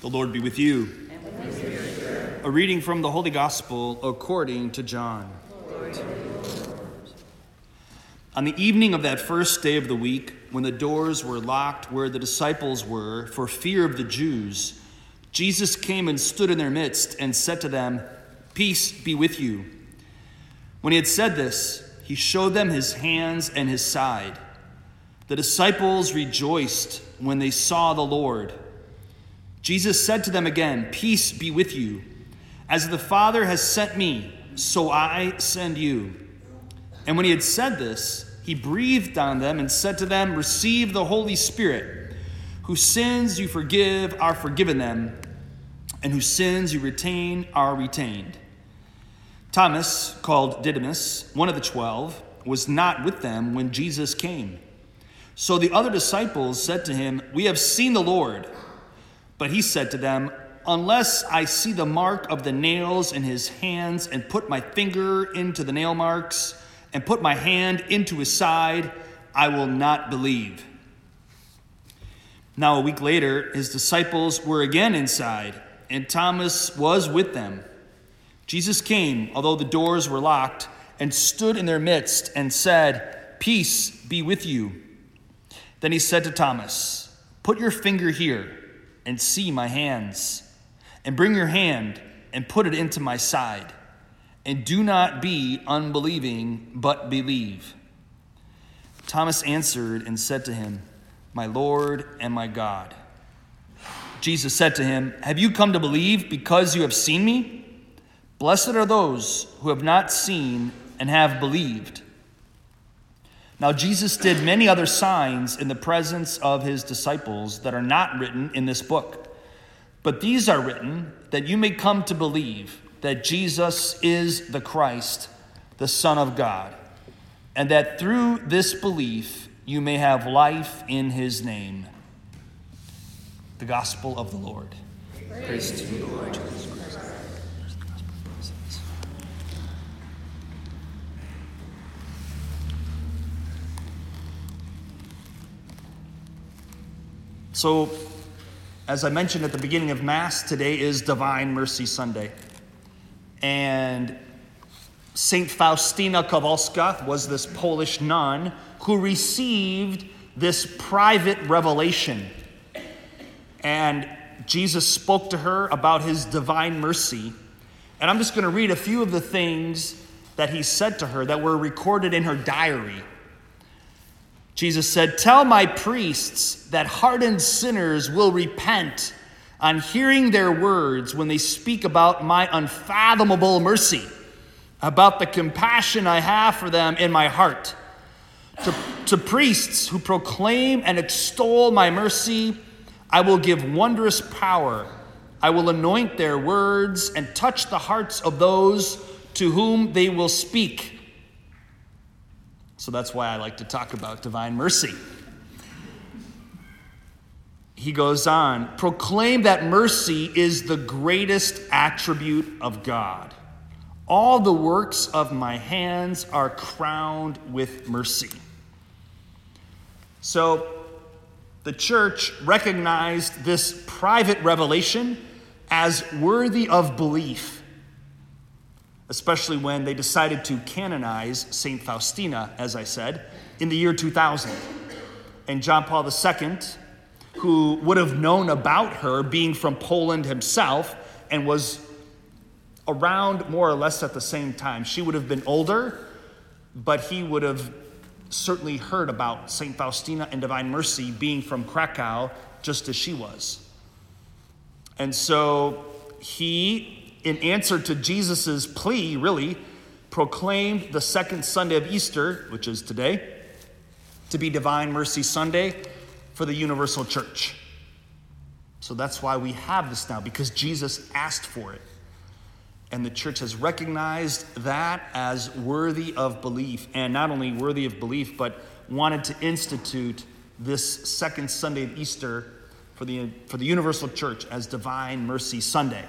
The Lord be with you. A reading from the Holy Gospel according to John. On the evening of that first day of the week, when the doors were locked where the disciples were for fear of the Jews, Jesus came and stood in their midst and said to them, Peace be with you. When he had said this, he showed them his hands and his side. The disciples rejoiced when they saw the Lord. Jesus said to them again, Peace be with you. As the Father has sent me, so I send you. And when he had said this, he breathed on them and said to them, Receive the Holy Spirit. Whose sins you forgive are forgiven them, and whose sins you retain are retained. Thomas, called Didymus, one of the twelve, was not with them when Jesus came. So the other disciples said to him, We have seen the Lord. But he said to them, Unless I see the mark of the nails in his hands, and put my finger into the nail marks, and put my hand into his side, I will not believe. Now, a week later, his disciples were again inside, and Thomas was with them. Jesus came, although the doors were locked, and stood in their midst and said, Peace be with you. Then he said to Thomas, Put your finger here and see my hands, and bring your hand and put it into my side, and do not be unbelieving, but believe. Thomas answered and said to him, My Lord and my God. Jesus said to him, Have you come to believe because you have seen me? Blessed are those who have not seen and have believed. Now, Jesus did many other signs in the presence of his disciples that are not written in this book. But these are written that you may come to believe that Jesus is the Christ, the Son of God, and that through this belief you may have life in his name. The Gospel of the Lord. Praise, Praise to you, Lord Jesus Christ. So, as I mentioned at the beginning of Mass, today is Divine Mercy Sunday. And St. Faustina Kowalska was this Polish nun who received this private revelation. And Jesus spoke to her about his divine mercy. And I'm just going to read a few of the things that he said to her that were recorded in her diary. Jesus said, Tell my priests that hardened sinners will repent on hearing their words when they speak about my unfathomable mercy, about the compassion I have for them in my heart. To, to priests who proclaim and extol my mercy, I will give wondrous power. I will anoint their words and touch the hearts of those to whom they will speak. So that's why I like to talk about divine mercy. He goes on, proclaim that mercy is the greatest attribute of God. All the works of my hands are crowned with mercy. So the church recognized this private revelation as worthy of belief especially when they decided to canonize St. Faustina, as I said, in the year 2000. And John Paul II, who would have known about her being from Poland himself and was around more or less at the same time, she would have been older, but he would have certainly heard about St. Faustina and Divine Mercy being from Krakow just as she was. And so he in answer to Jesus' plea, really, proclaimed the second Sunday of Easter, which is today, to be Divine Mercy Sunday for the universal church. So that's why we have this now, because Jesus asked for it. And the church has recognized that as worthy of belief, and not only worthy of belief, but wanted to institute this second Sunday of Easter for the, for the universal church as Divine Mercy Sunday.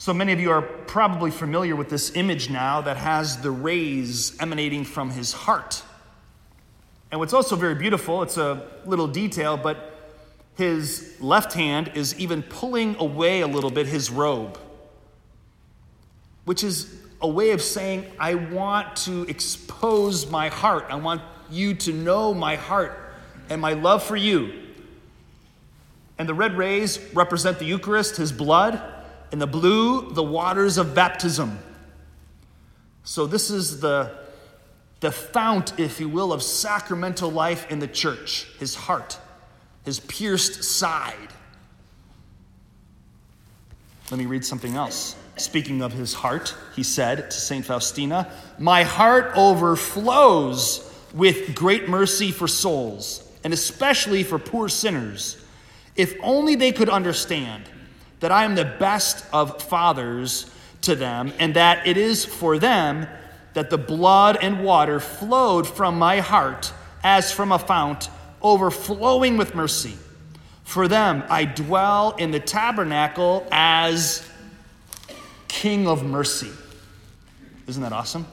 So many of you are probably familiar with this image now that has the rays emanating from his heart. And what's also very beautiful, it's a little detail, but his left hand is even pulling away a little bit his robe, which is a way of saying, I want to expose my heart. I want you to know my heart and my love for you. And the red rays represent the Eucharist, his blood, and the blue, the waters of baptism. So, this is the, the fount, if you will, of sacramental life in the church his heart, his pierced side. Let me read something else. Speaking of his heart, he said to St. Faustina, My heart overflows with great mercy for souls, and especially for poor sinners. If only they could understand that I am the best of fathers to them, and that it is for them that the blood and water flowed from my heart as from a fount, overflowing with mercy. For them I dwell in the tabernacle as King of mercy. Isn't that awesome?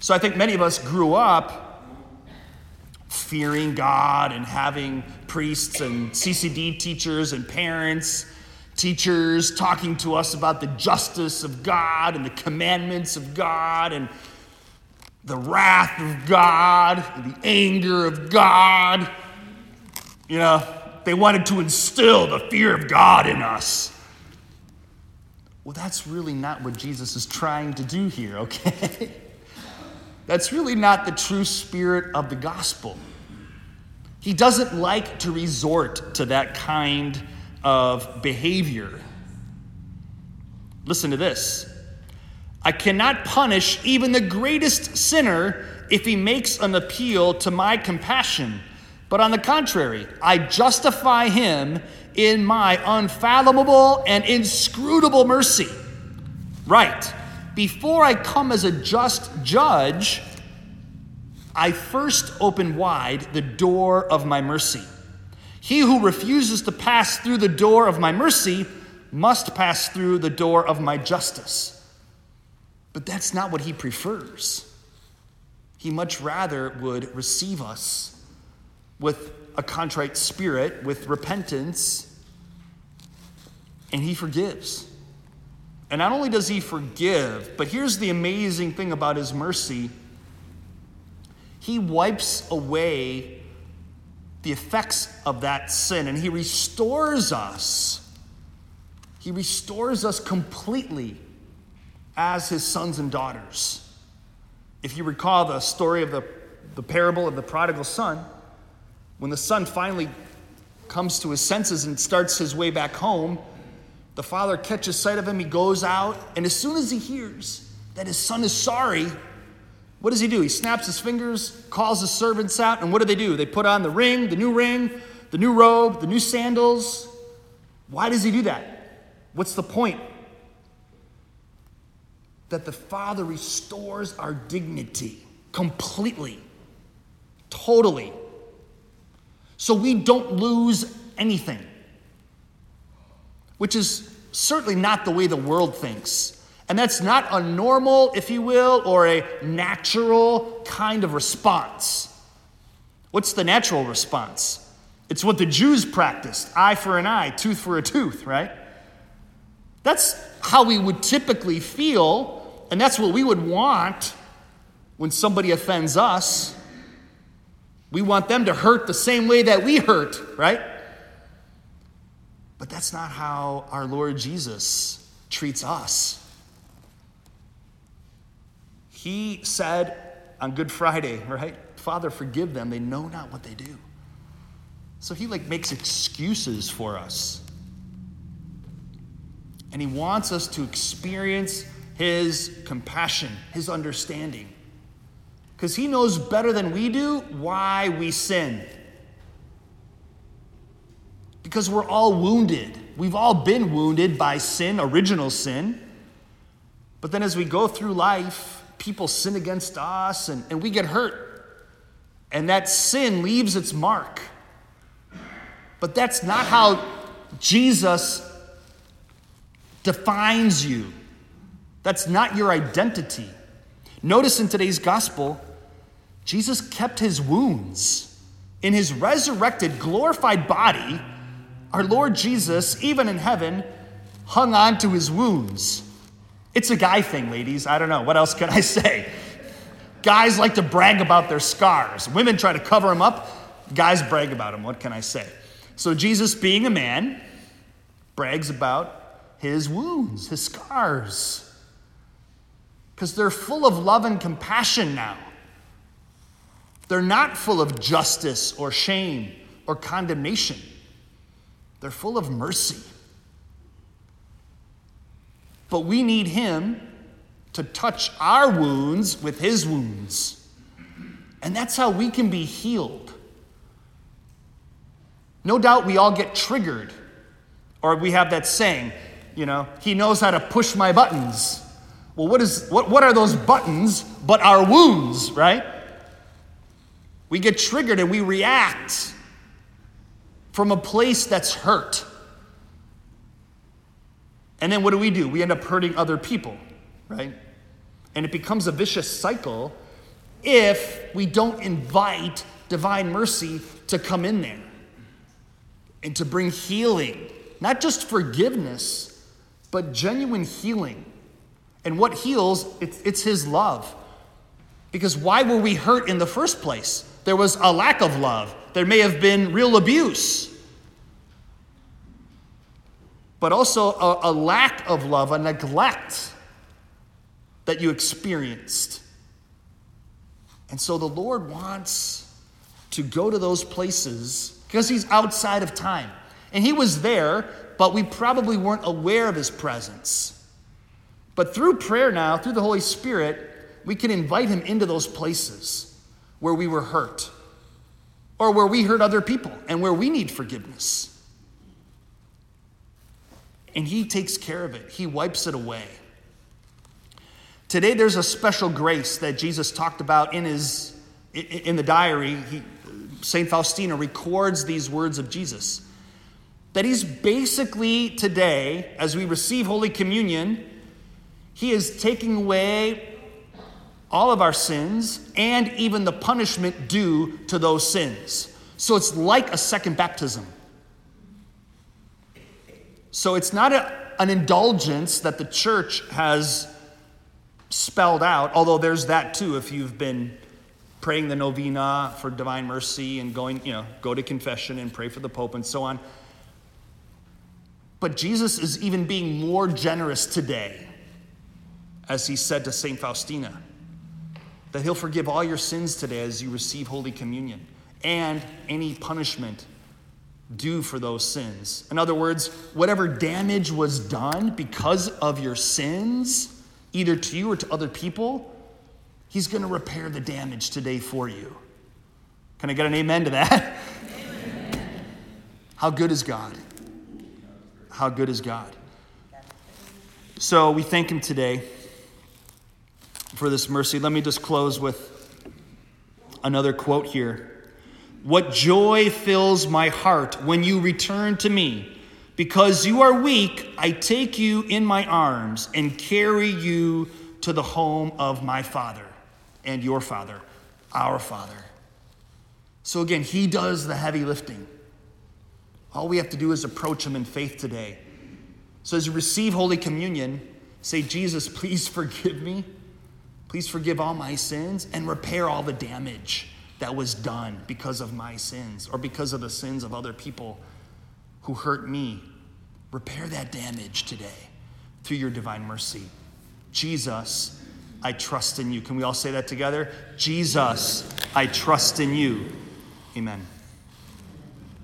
So I think many of us grew up fearing God and having priests and CCD teachers and parents teachers talking to us about the justice of God and the commandments of God and the wrath of God and the anger of God. You know, they wanted to instill the fear of God in us. Well, that's really not what Jesus is trying to do here, okay? That's really not the true spirit of the gospel. He doesn't like to resort to that kind of behavior. Listen to this I cannot punish even the greatest sinner if he makes an appeal to my compassion, but on the contrary, I justify him in my unfathomable and inscrutable mercy. Right. Before I come as a just judge, I first open wide the door of my mercy. He who refuses to pass through the door of my mercy must pass through the door of my justice. But that's not what he prefers. He much rather would receive us with a contrite spirit, with repentance, and he forgives. And not only does he forgive, but here's the amazing thing about his mercy he wipes away the effects of that sin and he restores us. He restores us completely as his sons and daughters. If you recall the story of the, the parable of the prodigal son, when the son finally comes to his senses and starts his way back home, the father catches sight of him. He goes out, and as soon as he hears that his son is sorry, what does he do? He snaps his fingers, calls his servants out, and what do they do? They put on the ring, the new ring, the new robe, the new sandals. Why does he do that? What's the point? That the Father restores our dignity completely, totally. So we don't lose anything, which is certainly not the way the world thinks. And that's not a normal, if you will, or a natural kind of response. What's the natural response? It's what the Jews practiced eye for an eye, tooth for a tooth, right? That's how we would typically feel, and that's what we would want when somebody offends us. We want them to hurt the same way that we hurt, right? But that's not how our Lord Jesus treats us. He said on Good Friday, right? Father, forgive them. They know not what they do. So he like makes excuses for us. And he wants us to experience his compassion, his understanding. Because he knows better than we do why we sin. Because we're all wounded. We've all been wounded by sin, original sin. But then as we go through life, people sin against us and, and we get hurt. And that sin leaves its mark. But that's not how Jesus defines you. That's not your identity. Notice in today's gospel, Jesus kept his wounds. In his resurrected, glorified body, our Lord Jesus, even in heaven, hung on to his wounds. It's a guy thing, ladies. I don't know. What else can I say? Guys like to brag about their scars. Women try to cover them up. Guys brag about them. What can I say? So, Jesus, being a man, brags about his wounds, his scars. Because they're full of love and compassion now. They're not full of justice or shame or condemnation. They're full of mercy. But we need Him to touch our wounds with His wounds. And that's how we can be healed. No doubt we all get triggered, or we have that saying, you know, He knows how to push my buttons. Well, what, is, what, what are those buttons but our wounds, right? We get triggered and we react from a place that's hurt. And then what do we do? We end up hurting other people, right? And it becomes a vicious cycle if we don't invite divine mercy to come in there and to bring healing, not just forgiveness, but genuine healing. And what heals, it's, it's His love. Because why were we hurt in the first place? There was a lack of love, there may have been real abuse but also a, a lack of love, a neglect that you experienced. And so the Lord wants to go to those places because He's outside of time. And He was there, but we probably weren't aware of His presence. But through prayer now, through the Holy Spirit, we can invite Him into those places where we were hurt or where we hurt other people and where we need forgiveness and He takes care of it, He wipes it away. Today, there's a special grace that Jesus talked about in, his, in the diary. He, St. Faustina records these words of Jesus. That he's basically today, as we receive Holy Communion, he is taking away all of our sins and even the punishment due to those sins. So it's like a second baptism. So it's not a, an indulgence that the church has spelled out, although there's that too if you've been praying the novena for divine mercy and going, you know, go to confession and pray for the Pope and so on. But Jesus is even being more generous today, as he said to St. Faustina, that he'll forgive all your sins today as you receive Holy Communion and any punishment due for those sins. In other words, whatever damage was done because of your sins, either to you or to other people, He's going to repair the damage today for you. Can I get an amen to that? How good is God? How good is God? So we thank Him today for this mercy. Let me just close with another quote here. What joy fills my heart when you return to me. Because you are weak, I take you in my arms and carry you to the home of my Father and your Father, our Father. So again, He does the heavy lifting. All we have to do is approach Him in faith today. So as you receive Holy Communion, say, Jesus, please forgive me. Please forgive all my sins and repair all the damage that was done because of my sins or because of the sins of other people who hurt me. Repair that damage today through your divine mercy. Jesus, I trust in you. Can we all say that together? Jesus, I trust in you. Amen.